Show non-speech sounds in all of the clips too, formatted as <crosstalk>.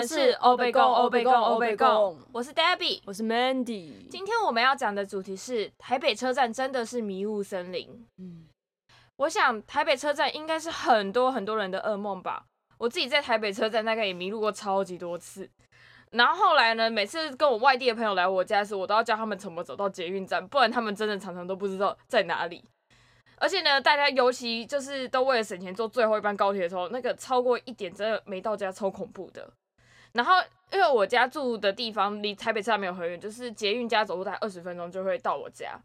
们是欧贝贡欧贝贡欧贝贡，我是 Debbie，我是 Mandy。今天我们要讲的主题是台北车站真的是迷雾森林。嗯，我想台北车站应该是很多很多人的噩梦吧。我自己在台北车站大概也迷路过超级多次。然后后来呢，每次跟我外地的朋友来我家时，我都要教他们怎么走到捷运站，不然他们真的常常都不知道在哪里。而且呢，大家尤其就是都为了省钱坐最后一班高铁的时候，那个超过一点真的没到家，超恐怖的。然后因为我家住的地方离台北车站没有很远，就是捷运加走路大概二十分钟就会到我家，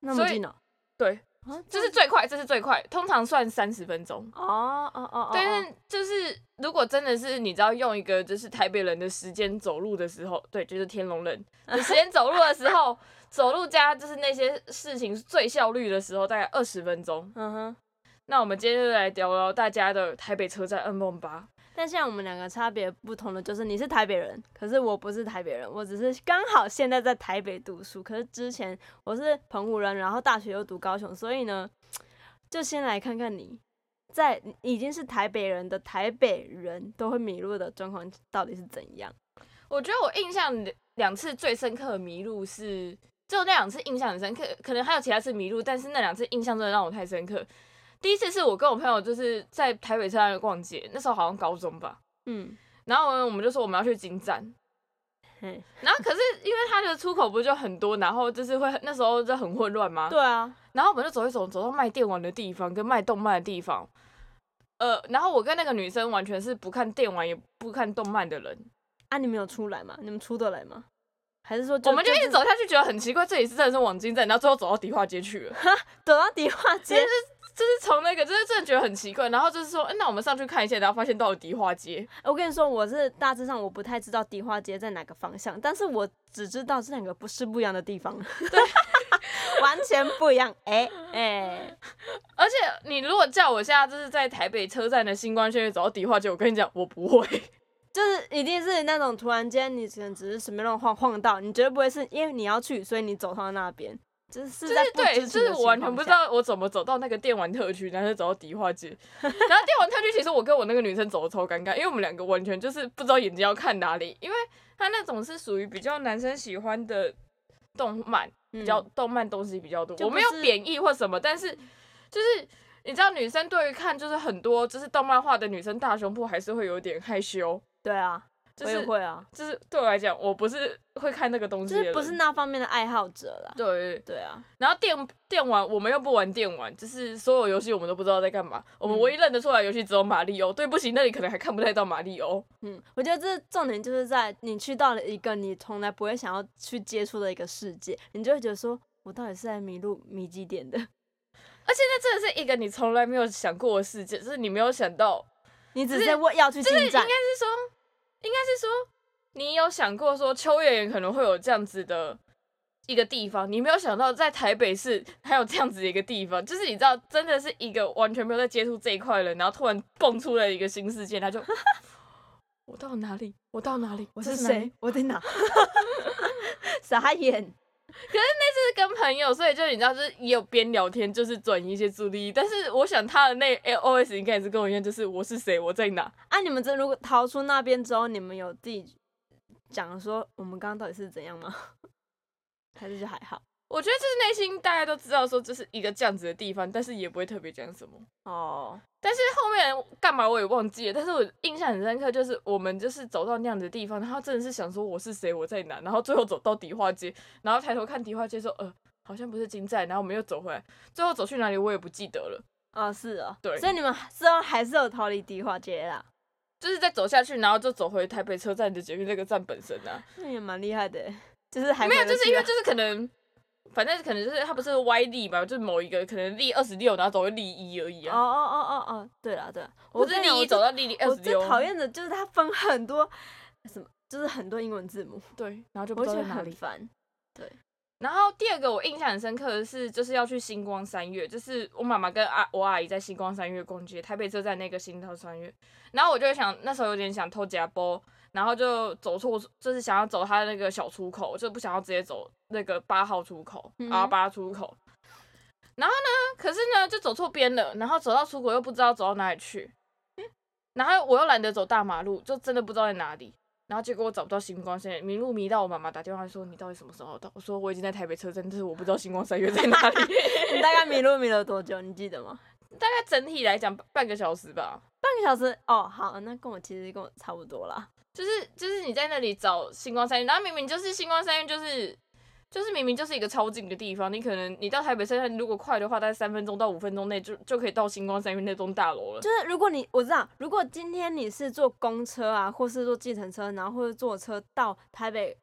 那么近哦。对。这是最快，这是最快，通常算三十分钟。哦哦哦，但是就是如果真的是你知道用一个就是台北人的时间走路的时候，对，就是天龙人 <laughs> 的时间走路的时候，走路加就是那些事情最效率的时候，大概二十分钟。嗯哼，那我们今天就来聊聊大家的台北车站噩梦吧。但现在我们两个差别不同的就是，你是台北人，可是我不是台北人，我只是刚好现在在台北读书，可是之前我是澎湖人，然后大学又读高雄，所以呢，就先来看看你在已经是台北人的台北人都会迷路的状况到底是怎样。我觉得我印象两次最深刻的迷路是，就那两次印象很深刻，可能还有其他次迷路，但是那两次印象真的让我太深刻。第一次是我跟我朋友就是在台北车站逛街，那时候好像高中吧，嗯，然后我们就说我们要去金站，然后可是因为它的出口不就很多，然后就是会那时候就很混乱吗？对啊，然后我们就走一走，走到卖电玩的地方跟卖动漫的地方，呃，然后我跟那个女生完全是不看电玩也不看动漫的人，啊，你们有出来吗？你们出得来吗？还是说我们就一直走下去，觉得很奇怪，这里是真的是往金站，然后最后走到迪化街去了，走到迪化街。就是从那个，就是真的觉得很奇怪，然后就是说，哎，那我们上去看一下，然后发现到了迪化街。我跟你说，我是大致上我不太知道迪化街在哪个方向，但是我只知道这两个不是不一样的地方，对，<laughs> 完全不一样。哎哎，而且你如果叫我现在就是在台北车站的星光线走到迪化街，我跟你讲，我不会，<laughs> 就是一定是那种突然间你可能只是随便乱晃晃到，你绝对不会是因为你要去，所以你走到那边。就是对，就是我完全不知道我怎么走到那个电玩特区，然后走到迪化街。<laughs> 然后电玩特区其实我跟我那个女生走的超尴尬，因为我们两个完全就是不知道眼睛要看哪里，因为它那种是属于比较男生喜欢的动漫，比较动漫东西比较多。我没有贬义或什么，但是就是你知道，女生对于看就是很多就是动漫画的女生大胸部还是会有点害羞。对啊。我也会啊，就是对我来讲，我不是会看那个东西，就是不是那方面的爱好者啦。对对啊，然后电电玩我们又不玩电玩，就是所有游戏我们都不知道在干嘛。我们唯一认得出来游戏只有马里奥。对不起，那里可能还看不太到马里奥。嗯，我觉得这重点就是在你去到了一个你从来不会想要去接触的一个世界，你就会觉得说，我到底是在迷路迷几点的？<laughs> 而且那真的是一个你从来没有想过的世界，就是你没有想到，你只是问要去进站，应该是说。应该是说，你有想过说秋叶原可能会有这样子的一个地方，你没有想到在台北市还有这样子的一个地方，就是你知道，真的是一个完全没有在接触这一块人，然后突然蹦出了一个新世界，他就，<laughs> 我到哪里？我到哪里？我是谁？我在哪？<laughs> 傻眼。可是那次是跟朋友，所以就你知道，就是也有边聊天，就是转移一些注意力。但是我想他的那 L O S 应该也是跟我一样，就是我是谁，我在哪。啊，你们这如果逃出那边之后，你们有自己讲说我们刚刚到底是怎样吗？<laughs> 还是就还好？我觉得就是内心大家都知道说这是一个这样子的地方，但是也不会特别讲什么哦。但是后面干嘛我也忘记了，但是我印象很深刻，就是我们就是走到那样的地方，然后真的是想说我是谁，我在哪，然后最后走到迪化街，然后抬头看迪化街说呃好像不是金寨，然后我们又走回来，最后走去哪里我也不记得了。啊是啊，对，所以你们最后还是有逃离迪化街啦，就是再走下去，然后就走回台北车站的捷运那个站本身啊，那也蛮厉害的，就是还没有，就是因为就是可能。反正可能就是它不是歪力嘛，就是某一个可能力二十六，然后走回力一而已啊。哦哦哦哦哦，对了对了，我是力一走到力二十六。我最讨厌的就是它分很多什么，就是很多英文字母。对，然后就不知道在哪里。烦。对。然后第二个我印象很深刻的是，就是要去星光三月，就是我妈妈跟阿我阿姨在星光三月逛街，台北车站那个星光三月。然后我就想，那时候有点想偷夹包。然后就走错，就是想要走他的那个小出口，就不想要直接走那个八号出口，R 八出口。然后呢，可是呢，就走错边了，然后走到出口又不知道走到哪里去。然后我又懒得走大马路，就真的不知道在哪里。然后结果我找不到星光三月，迷路迷到我妈妈打电话说你到底什么时候到？我说我已经在台北车站，但是我不知道星光三月在哪里。<laughs> 你大概迷路迷了多久？你记得吗？<laughs> 大概整体来讲半个小时吧。半个小时哦，好，那跟我其实跟我差不多啦。就是就是你在那里找星光三月，然后明明就是星光三月，就是就是明明就是一个超近的地方，你可能你到台北车站如果快的话，大概三分钟到五分钟内就就可以到星光三月那栋大楼了。就是如果你我知道，如果今天你是坐公车啊，或是坐计程车，然后或者坐车到台北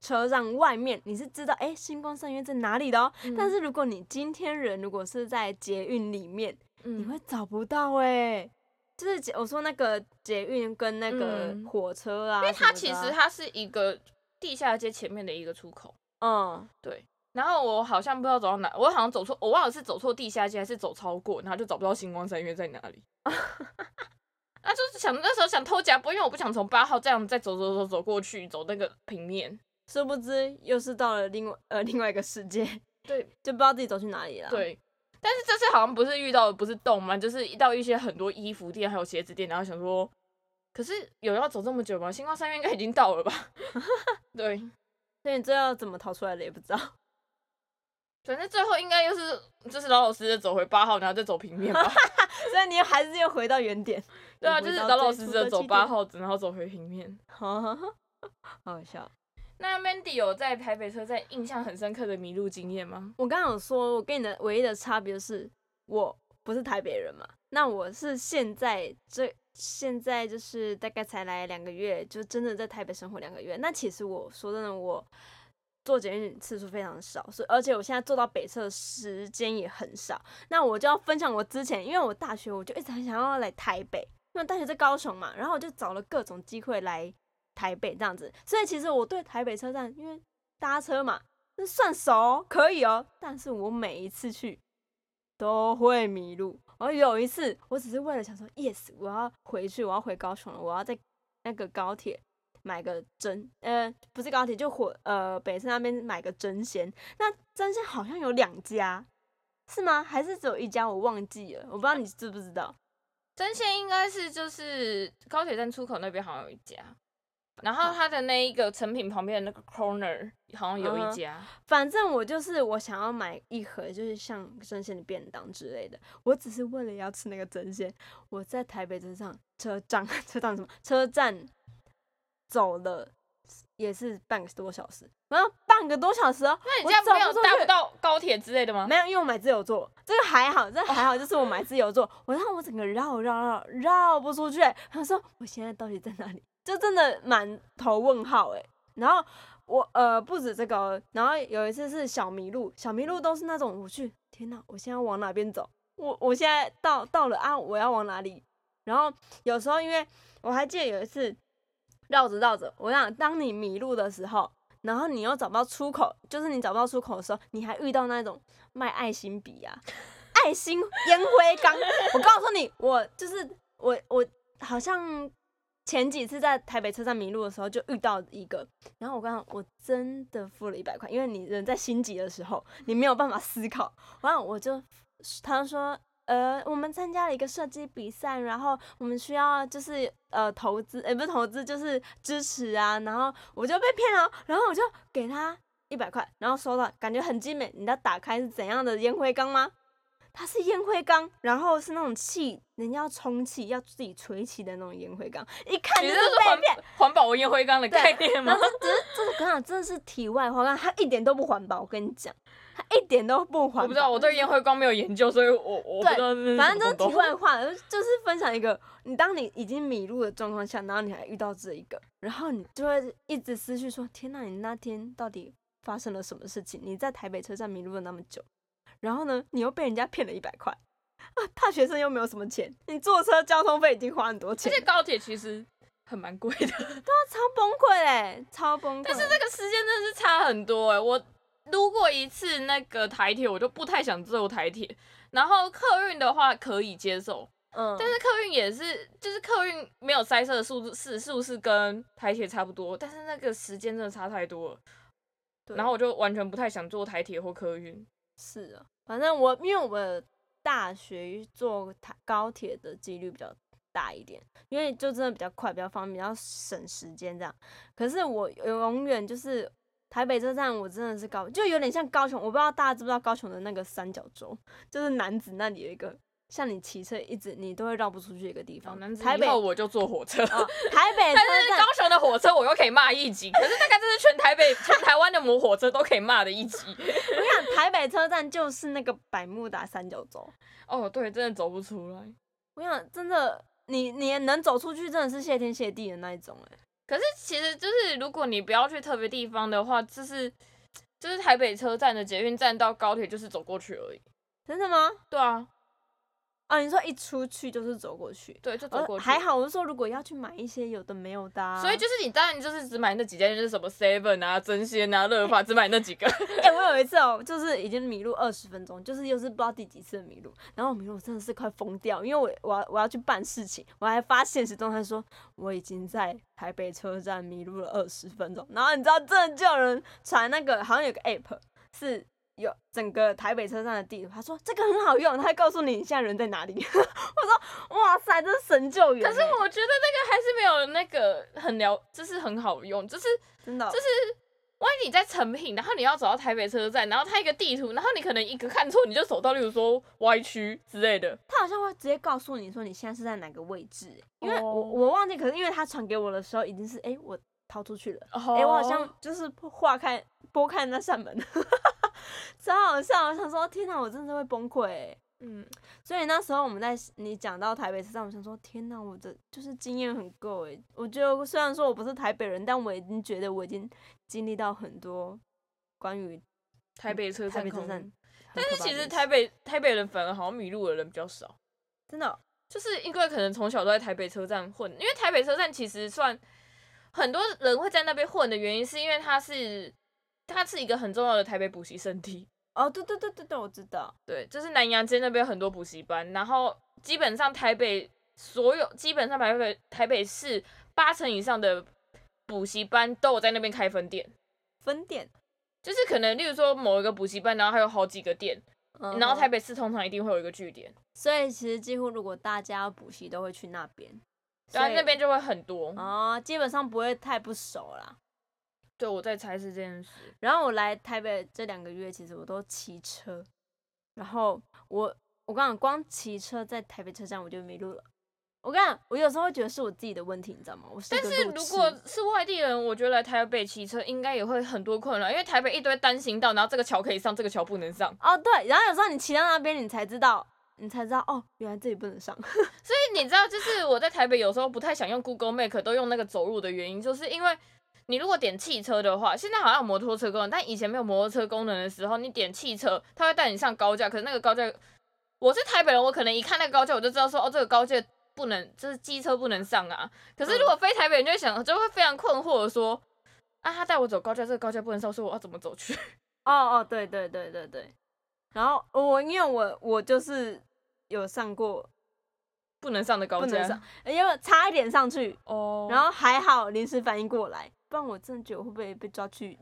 车站外面，你是知道哎星光三月在哪里的哦。但是如果你今天人如果是在捷运里面，你会找不到哎。就是我说那个捷运跟那个火车啊，因为它其实它是一个地下街前面的一个出口。嗯，对。然后我好像不知道走到哪，我好像走错，我忘了是走错地下街还是走超过，然后就找不到星光三月在哪里。<laughs> 啊，就是想那时候想偷夹波，因为我不想从八号这样再走走走走过去，走那个平面。殊不知又是到了另外呃另外一个世界，<laughs> 对，就不知道自己走去哪里了。对。但是这次好像不是遇到的不是洞吗？就是到一些很多衣服店还有鞋子店，然后想说，可是有要走这么久吗？星光三月应该已经到了吧？<laughs> 对，所以你这要怎么逃出来的也不知道。反正最后应该又是就是老老实实走回八号，然后再走平面吧。<laughs> 所以你还是又回到原点。<laughs> 对啊，就是老老实实的走八号，然后走回平面。好好笑。那 Mandy 有在台北车站印象很深刻的迷路经验吗？我刚刚有说，我跟你的唯一的差别是，我不是台北人嘛。那我是现在这现在就是大概才来两个月，就真的在台北生活两个月。那其实我说真的，我坐捷运次数非常少，所以而且我现在坐到北侧的时间也很少。那我就要分享我之前，因为我大学我就一直很想要来台北，因为大学在高雄嘛，然后我就找了各种机会来。台北这样子，所以其实我对台北车站，因为搭车嘛，那算熟，可以哦。但是我每一次去都会迷路。而有一次，我只是为了想说，yes，我要回去，我要回高雄了，我要在那个高铁买个针，呃，不是高铁，就火，呃，北市那边买个针线。那针线好像有两家，是吗？还是只有一家？我忘记了，我不知道你知不知道。针线应该是就是高铁站出口那边好像有一家。然后它的那一个成品旁边的那个 corner 好像有一家，反正我就是我想要买一盒，就是像生鲜的便当之类的。我只是为了要吃那个针线，我在台北车站车站 <laughs> 车站什么车站走了也是半个多小时，然后半个多小时哦。那你这样没有搭不到高铁之类的吗？没有，因为我买自由座，这个还好，这还好，就是我买自由座，我让我整个绕绕绕绕不出去。他说我现在到底在哪里？就真的满头问号哎，然后我呃不止这个，然后有一次是小迷路，小迷路都是那种我去，天哪，我现在往哪边走？我我现在到到了啊，我要往哪里？然后有时候因为我还记得有一次绕着绕着，我想当你迷路的时候，然后你又找不到出口，就是你找不到出口的时候，你还遇到那种卖爱心笔啊、<laughs> 爱心烟灰缸。我告诉你，我就是我我好像。前几次在台北车站迷路的时候，就遇到一个，然后我刚刚我真的付了一百块，因为你人在心急的时候，你没有办法思考，然后我就他说，呃，我们参加了一个设计比赛，然后我们需要就是呃投资，也不是投资，就是支持啊，然后我就被骗了，然后我就给他一百块，然后收到，感觉很精美，你知道打开是怎样的烟灰缸吗？它是烟灰缸，然后是那种气，人家要充气要自己吹气的那种烟灰缸，一看就是环环保烟灰缸的概念吗？只是这个刚刚真的是体外话，它一点都不环保，我跟你讲，它一点都不环保。我不知道，我对烟灰缸没有研究，所以我我不知道。反正就是题外话，就是分享一个，你当你已经迷路的状况下，然后你还遇到这一个，然后你就会一直思绪说：天呐，你那天到底发生了什么事情？你在台北车站迷路了那么久。然后呢，你又被人家骗了一百块啊！大学生又没有什么钱，你坐车交通费已经花很多钱。而且高铁其实很蛮贵的，对啊，超崩溃嘞，超崩溃。但是那个时间真的是差很多哎，我撸过一次那个台铁，我就不太想坐台铁。然后客运的话可以接受，嗯，但是客运也是，就是客运没有塞车的速度是是不是跟台铁差不多？但是那个时间真的差太多了，然后我就完全不太想坐台铁或客运。是啊，反正我因为我大学坐高铁的几率比较大一点，因为就真的比较快，比较方便，比较省时间这样。可是我永远就是台北车站，我真的是高，就有点像高雄，我不知道大家知不知道高雄的那个三角洲，就是男子那里有一个。像你骑车一直你都会绕不出去一个地方。台北我就坐火车。<laughs> 台北，但是高雄的火车我又可以骂一集，可是大概这是全台北、全台湾的摩火车都可以骂的一集。<laughs> 我想台北车站就是那个百慕达三角洲。哦，对，真的走不出来。我想真的，你你能走出去，真的是谢天谢地的那一种哎。可是其实就是如果你不要去特别地方的话，就是就是台北车站的捷运站到高铁就是走过去而已。真的吗？对啊。啊，你说一出去就是走过去，对，就走过去。还好，我是说如果要去买一些有的没有的，所以就是你当然就是只买那几家，就是什么 Seven 啊、真鲜啊、乐法，只买那几个。<laughs> 哎，我有一次哦，就是已经迷路二十分钟，就是又是不知道第几次迷路，然后迷路真的是快疯掉，因为我我要我要去办事情，我还发现实中他说我已经在台北车站迷路了二十分钟，然后你知道真的就有人传那个好像有个 App 是。有整个台北车站的地图，他说这个很好用，他会告诉你现在人在哪里。<laughs> 我说哇塞，这是神救援。可是我觉得那个还是没有那个很了，就是很好用，就是真的，就是万一你在成品，然后你要走到台北车站，然后它一个地图，然后你可能一个看错，你就走到例如说歪曲之类的，他好像会直接告诉你说你现在是在哪个位置，因为我我忘记，可是因为他传给我的时候已经是哎我逃出去了，哎我好像就是划开拨开那扇门。<laughs> 超好笑！我想说，天哪，我真的会崩溃。嗯，所以那时候我们在你讲到台北车站，我想说，天哪，我的就是经验很够哎。我觉得虽然说我不是台北人，但我已经觉得我已经经历到很多关于台北车站。台北车站，但是其实台北台北人反而好像迷路的人比较少，真的，就是因为可能从小都在台北车站混，因为台北车站其实算很多人会在那边混的原因，是因为它是。它是一个很重要的台北补习圣地 <laughs> 哦，对对对对对，我知道，对，就是南洋街那边很多补习班，然后基本上台北所有基本上台北台北市八成以上的补习班都有在那边开分店，分店？就是可能例如说某一个补习班，然后还有好几个店，然后台北市通常一定会有一个据点，所以其实几乎如果大家要补习都会去那边，所以那边就会很多哦，基本上不会太不熟啦。对，我在猜是这件事。然后我来台北这两个月，其实我都骑车。然后我，我跟你讲，光骑车在台北车站我就迷路了。我跟你讲，我有时候会觉得是我自己的问题，你知道吗？我是但是如果是外地人，我觉得来台北骑车应该也会很多困扰，因为台北一堆单行道，然后这个桥可以上，这个桥不能上。哦，对。然后有时候你骑到那边，你才知道，你才知道哦，原来这里不能上。<laughs> 所以你知道，就是我在台北有时候不太想用 Google Map，都用那个走路的原因，就是因为。你如果点汽车的话，现在好像有摩托车功能，但以前没有摩托车功能的时候，你点汽车，它会带你上高架。可是那个高架，我是台北人，我可能一看那个高架，我就知道说，哦，这个高架不能，就是机车不能上啊。可是如果非台北人，就会想，就会非常困惑的说，啊，他带我走高架，这个高架不能上，所以我要怎么走去？<laughs> 哦哦，对对对对对。然后我因为我我就是有上过不能上的高架，因为差一点上去哦，然后还好临时反应过来。不然我真的觉得会不会被抓去？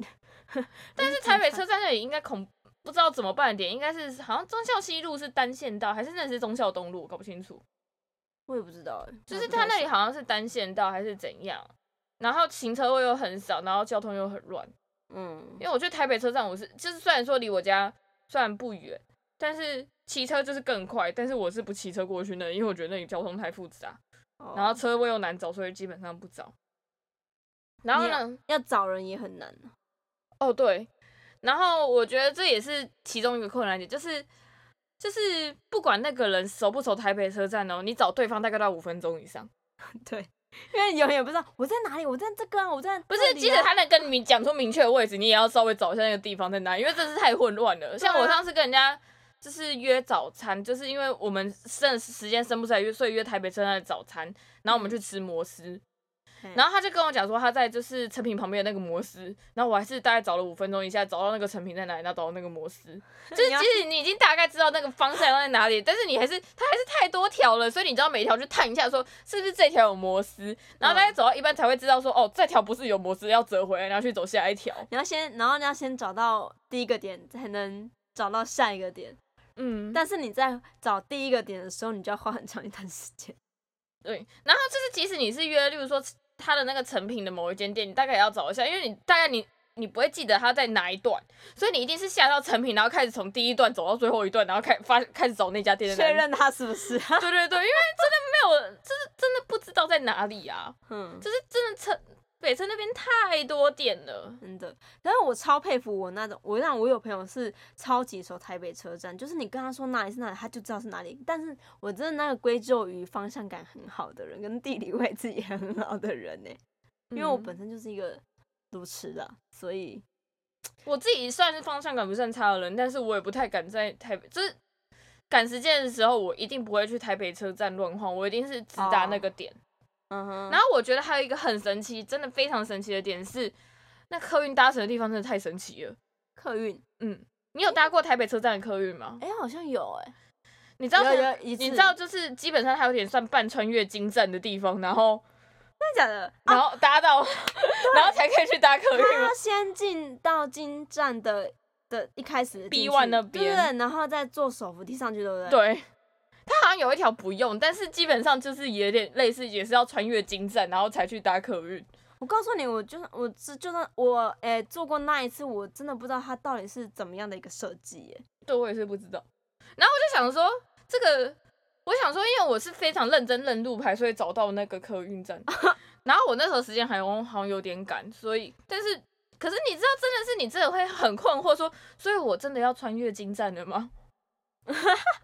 <laughs> 但是台北车站那里应该恐不知道怎么办点，应该是好像忠孝西路是单线道，还是那是忠孝东路？搞不清楚。我也不知道，就是他那里好像是单线道还是怎样，然后停车位又很少，然后交通又很乱。嗯，因为我觉得台北车站我是就是虽然说离我家虽然不远，但是骑车就是更快，但是我是不骑车过去那，因为我觉得那里交通太复杂，然后车位又难找，所以基本上不找。然后呢，要找人也很难哦，对，然后我觉得这也是其中一个困难点，就是就是不管那个人熟不熟台北车站哦，你找对方大概都要五分钟以上。<laughs> 对，因为有人也不知道我在哪里，我在这个啊，我在不是，即使他能跟你讲出明确的位置，你也要稍微找一下那个地方在哪，因为真是太混乱了。像我上次跟人家就是约早餐，就是因为我们剩时间生不出来约，所以约台北车站的早餐，然后我们去吃摩斯。然后他就跟我讲说他在就是成品旁边的那个摩斯，然后我还是大概找了五分钟，一下找到那个成品在哪里，然后找到那个摩斯，<laughs> 就是其实你已经大概知道那个方向在哪里，但是你还是他还是太多条了，所以你知道每一条去探一下，说是不是这条有摩斯，然后大概走到一半才会知道说哦这条不是有摩斯，要折回来，然后去走下一条。你要先，然后你要先找到第一个点，才能找到下一个点。嗯，但是你在找第一个点的时候，你就要花很长一段时间。<laughs> 对，然后就是即使你是约，例如说他的那个成品的某一间店，你大概也要找一下，因为你大概你你不会记得他在哪一段，所以你一定是下到成品，然后开始从第一段走到最后一段，然后开发开始找那家店的确认他是不是？对对对，因为真的没有，就是真的不知道在哪里啊，<laughs> 嗯，就是真的成。北车那边太多店了，真的。但是我超佩服我那种，我让我有朋友是超级熟台北车站，就是你跟他说哪里是哪里，他就知道是哪里。但是我真的那个归咎于方向感很好的人，跟地理位置也很好的人呢。因为我本身就是一个路痴的，所以我自己算是方向感不算差的人，但是我也不太敢在台北，就是赶时间的时候，我一定不会去台北车站乱晃，我一定是直达那个点。嗯哼，然后我觉得还有一个很神奇，真的非常神奇的点是，那客运搭乘的地方真的太神奇了。客运，嗯，你有搭过台北车站的客运吗？哎，好像有哎。你知道你知道就是基本上它有点算半穿越金站的地方，然后真的假的？然后搭到，<laughs> 然后才可以去搭客运。他先进到金站的的一开始 B one 那边，对，然后再坐手扶梯上去，对不对？对。它好像有一条不用，但是基本上就是有点类似，也是要穿越金站，然后才去搭客运。我告诉你，我就是我是就算我诶做过那一次，我真的不知道它到底是怎么样的一个设计耶。对，我也是不知道。然后我就想说，这个我想说，因为我是非常认真认路牌，所以找到那个客运站。<laughs> 然后我那时候时间还好像有点赶，所以但是可是你知道，真的是你真的会很困惑，说，所以我真的要穿越金站的吗？<laughs>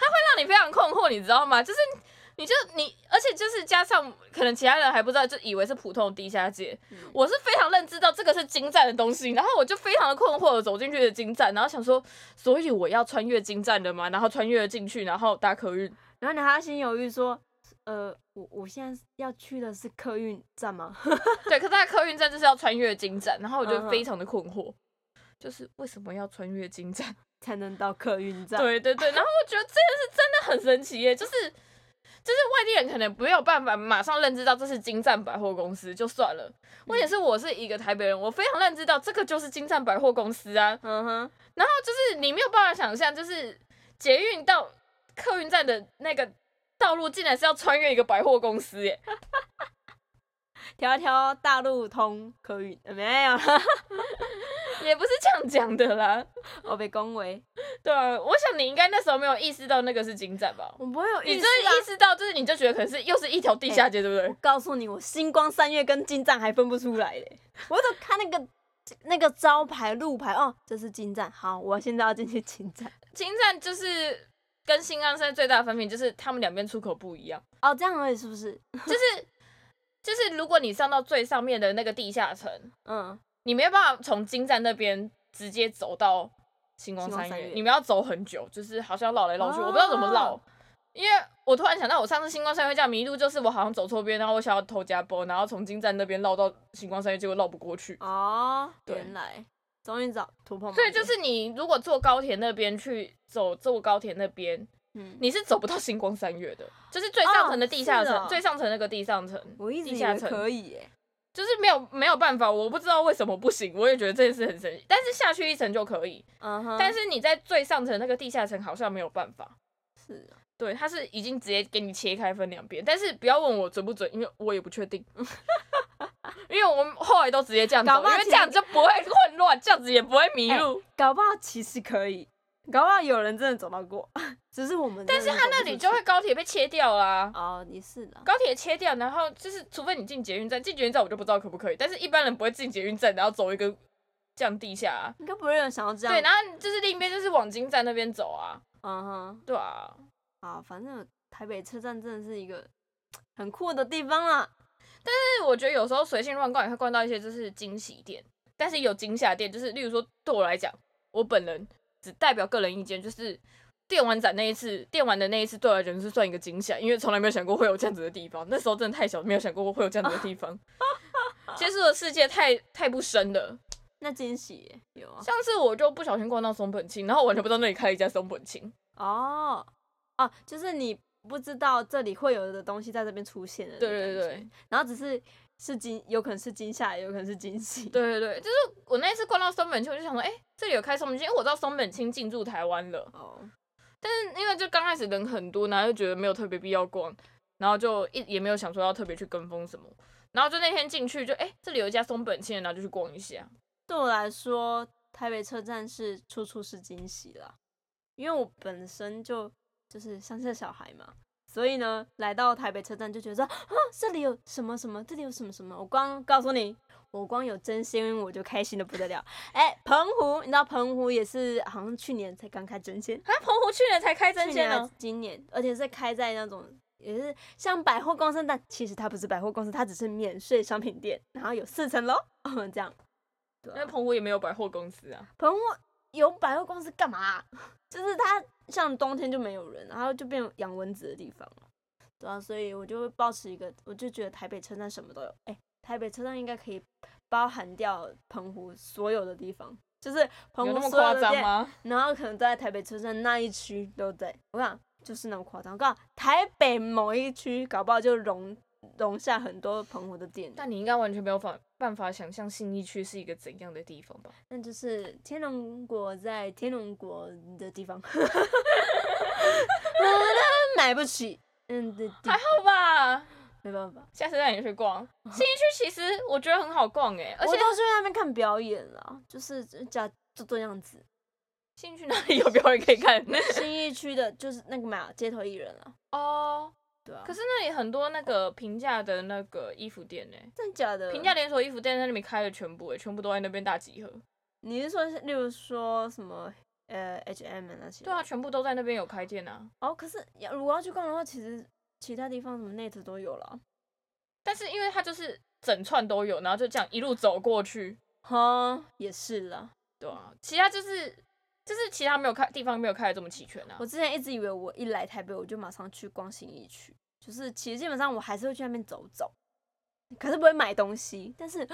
它会让你非常困惑，你知道吗？就是你就你，而且就是加上可能其他人还不知道，就以为是普通的地下街。我是非常认知到这个是金站的东西，然后我就非常的困惑的走进去的金站，然后想说，所以我要穿越金站的吗？然后穿越进去，然后搭客运，然后你还要心犹豫说，呃，我我现在要去的是客运站吗？<laughs> 对，可是客运站就是要穿越金站，然后我就非常的困惑，就是为什么要穿越金站？才能到客运站。对对对，然后我觉得这件事真的很神奇耶，就是就是外地人可能没有办法马上认知到这是金站百货公司就算了，问题是我是一个台北人，我非常认知到这个就是金站百货公司啊。嗯哼，然后就是你没有办法想象，就是捷运到客运站的那个道路，竟然是要穿越一个百货公司耶。<laughs> 条条大路通客运，没有。<laughs> 也不是这样讲的啦，我被恭维。对啊，我想你应该那时候没有意识到那个是金站吧？我不会有，你这意识到就是你就觉得可能是又是一条地下街，对不对？我告诉你，我星光三月跟金站还分不出来嘞。我都看那个那个招牌路牌哦，这是金站。好，我现在要进去金站。金站就是跟新安山最大的分别就是他们两边出口不一样。哦，这样而已是不是？<laughs> 就是就是如果你上到最上面的那个地下层，嗯。你没有办法从金站那边直接走到星光三月，你们要走很久，就是好像绕来绕去，我不知道怎么绕。因为我突然想到，我上次星光三月这样迷路，就是我好像走错边，然后我想要偷加波，然后从金站那边绕到星光三月，结果绕不过去。哦，原来终于找突破。所以就是你如果坐高铁那边去走，坐高铁那边，嗯，你是走不到星光三月的，就是最上层的地下层，最上层那个地上层，我一直以为可以耶。就是没有没有办法，我不知道为什么不行。我也觉得这件事很神奇，但是下去一层就可以。嗯哼。但是你在最上层那个地下层好像没有办法。是。对，它是已经直接给你切开分两边，但是不要问我准不准，因为我也不确定。<laughs> 因为我们后来都直接这样走，因为这样就不会混乱，这样子也不会迷路。搞不好其实可以。搞不好有人真的走到过，<laughs> 只是我们。但是他那里就会高铁被切掉啦。哦，也是的。高铁切掉，然后就是除非你进捷运站，进捷运站我就不知道可不可以。但是一般人不会进捷运站，然后走一个降地下。应该不会有人想要这样。对，然后就是另一边就是往金站那边走啊。嗯哼，对啊。啊，反正台北车站真的是一个 <tsk> 很酷的地方啦。但是我觉得有时候随性乱逛也会逛到一些就是惊喜店，但是有惊吓店，就是例如说对我来讲，我本人。只代表个人意见，就是电玩展那一次，电玩的那一次对我来讲是算一个惊吓，因为从来没有想过会有这样子的地方。那时候真的太小，没有想过会有这样子的地方。<laughs> 接触的世界太太不深了。那惊喜有啊，上次我就不小心逛到松本清，然后完全不知道那里开了一家松本清。哦哦，就是你不知道这里会有的东西在这边出现的。对对对，然后只是。是惊，有可能是惊吓，有可能是惊喜。对对对，就是我那次逛到松本清，我就想说，哎，这里有开松本清，因为我知道松本清进驻台湾了。哦。但是因为就刚开始人很多，然后就觉得没有特别必要逛，然后就一也没有想说要特别去跟风什么，然后就那天进去就哎、这里有一家松本清，然后就去逛一下。对我来说，台北车站是处处是惊喜啦，因为我本身就就是乡下小孩嘛，所以呢，来到台北车站就觉得说啊，这里有什么什么，这里有什么什么，我光告诉你，我光有真鲜我就开心的不得了。哎、澎湖，你知道澎湖也是好像去年才刚开真鲜，啊，澎湖去年才开真去年还鲜呢是，今年，而且是开在那种也是像百货公司，但其实它不是百货公司，它只是免税商品店，然后有四层楼，这样。对啊、因为澎湖也没有百货公司啊。澎湖有百货公司干嘛啊、<laughs> 就是它像冬天就没有人，然后就变养蚊子的地方了。对啊，所以我就会保持一个，我就觉得台北车站什么都有。哎、台北车站应该可以包含掉澎湖所有的地方，就是澎湖所有的店，张吗？然后可能在台北车站那一区都在。我想就是那么夸张，我告诉你台北某一区搞不好就容容下很多澎湖的店。但你应该完全没有法办法想象信义区是一个怎样的地方吧？那就是天龙国在天龙国的地方，<laughs> 买不起，嗯，对，还好吧，没办法，下次带你去逛信义区，其实我觉得很好逛哎、而且我都是在那边看表演啦，就是假就这样子。信义区哪里有表演可以看？新一区的就是那个嘛，街头艺人啊，哦，对啊。可是那里很多那个平价的那个衣服店呢、真的假的？平价连锁衣服店在那边开了全部哎、全部都在那边大集合。你是说，例如说什么呃 H M 那些？对啊，。全部都在那边有开店啊。哦，可是要如果要去逛的话，其实其他地方什么 Net 都有了。但是因为它就是整串都有，然后就这样一路走过去，哈，也是啦。对啊，其他就是就是其他没有开地方没有开的这么齐全啊我。之前一直以为我一来台北我就马上去逛新义区，就是其实基本上我还是会去那边走走，可是不会买东西。但是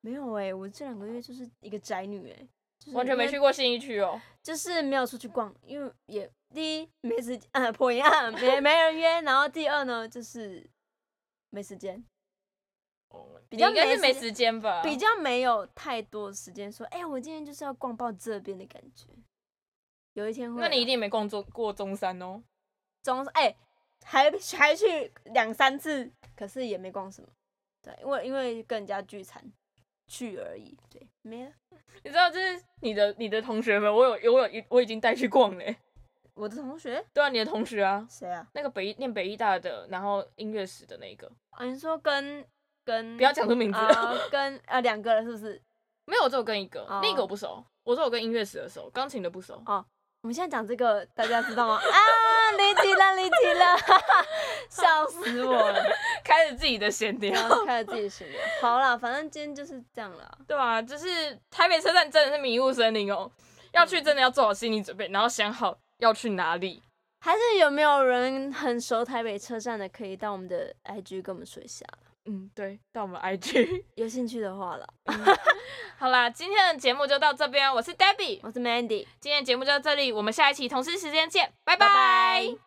没有哎、我这两个月就是一个宅女哎、就是完全没去过信义区哦。就是没有出去逛，因为也第一没时间，啊破音啊没没人约，然后第二呢就是没时间，比较应该是没时间吧？比较没有太多时间说，哎、我今天就是要逛爆这边的感觉。有一天会啊，那你一定没逛中过中山哦。中哎、还 <laughs> 还去两三次，可是也没逛什么。对，因为因为跟人家聚餐去而已，对，没了。你知道，就是你的你的同学们，我有我有我已经带去逛嘞。我的同学对啊，你的同学啊，谁啊？那个北医念北医大的，然后音乐史的那个，啊，你说跟跟不要讲出名字。啊、跟啊两个人是不是？没有，我只有跟一个，哦另一个我不熟。我说我跟音乐史的熟，钢琴的不熟。我们现在讲这个，大家知道吗？<laughs> 啊，离题了，离题了，哈 <laughs> 哈笑死我了！开始自己的闲聊，开始自己闲聊。好啦，反正今天就是这样啦。对啊、就是台北车站真的是迷雾森林哦，要去真的要做好心理准备，然后想好要去哪里。还是有没有人很熟台北车站的，可以到我们的 IG 跟我们说一下，嗯，对，到我们 IG。有兴趣的话了。<laughs> 好啦，今天的节目就到这边，我是 Debbie，我是 Mandy，今天的节目就到这里，我们下一期同事时间见，拜拜拜拜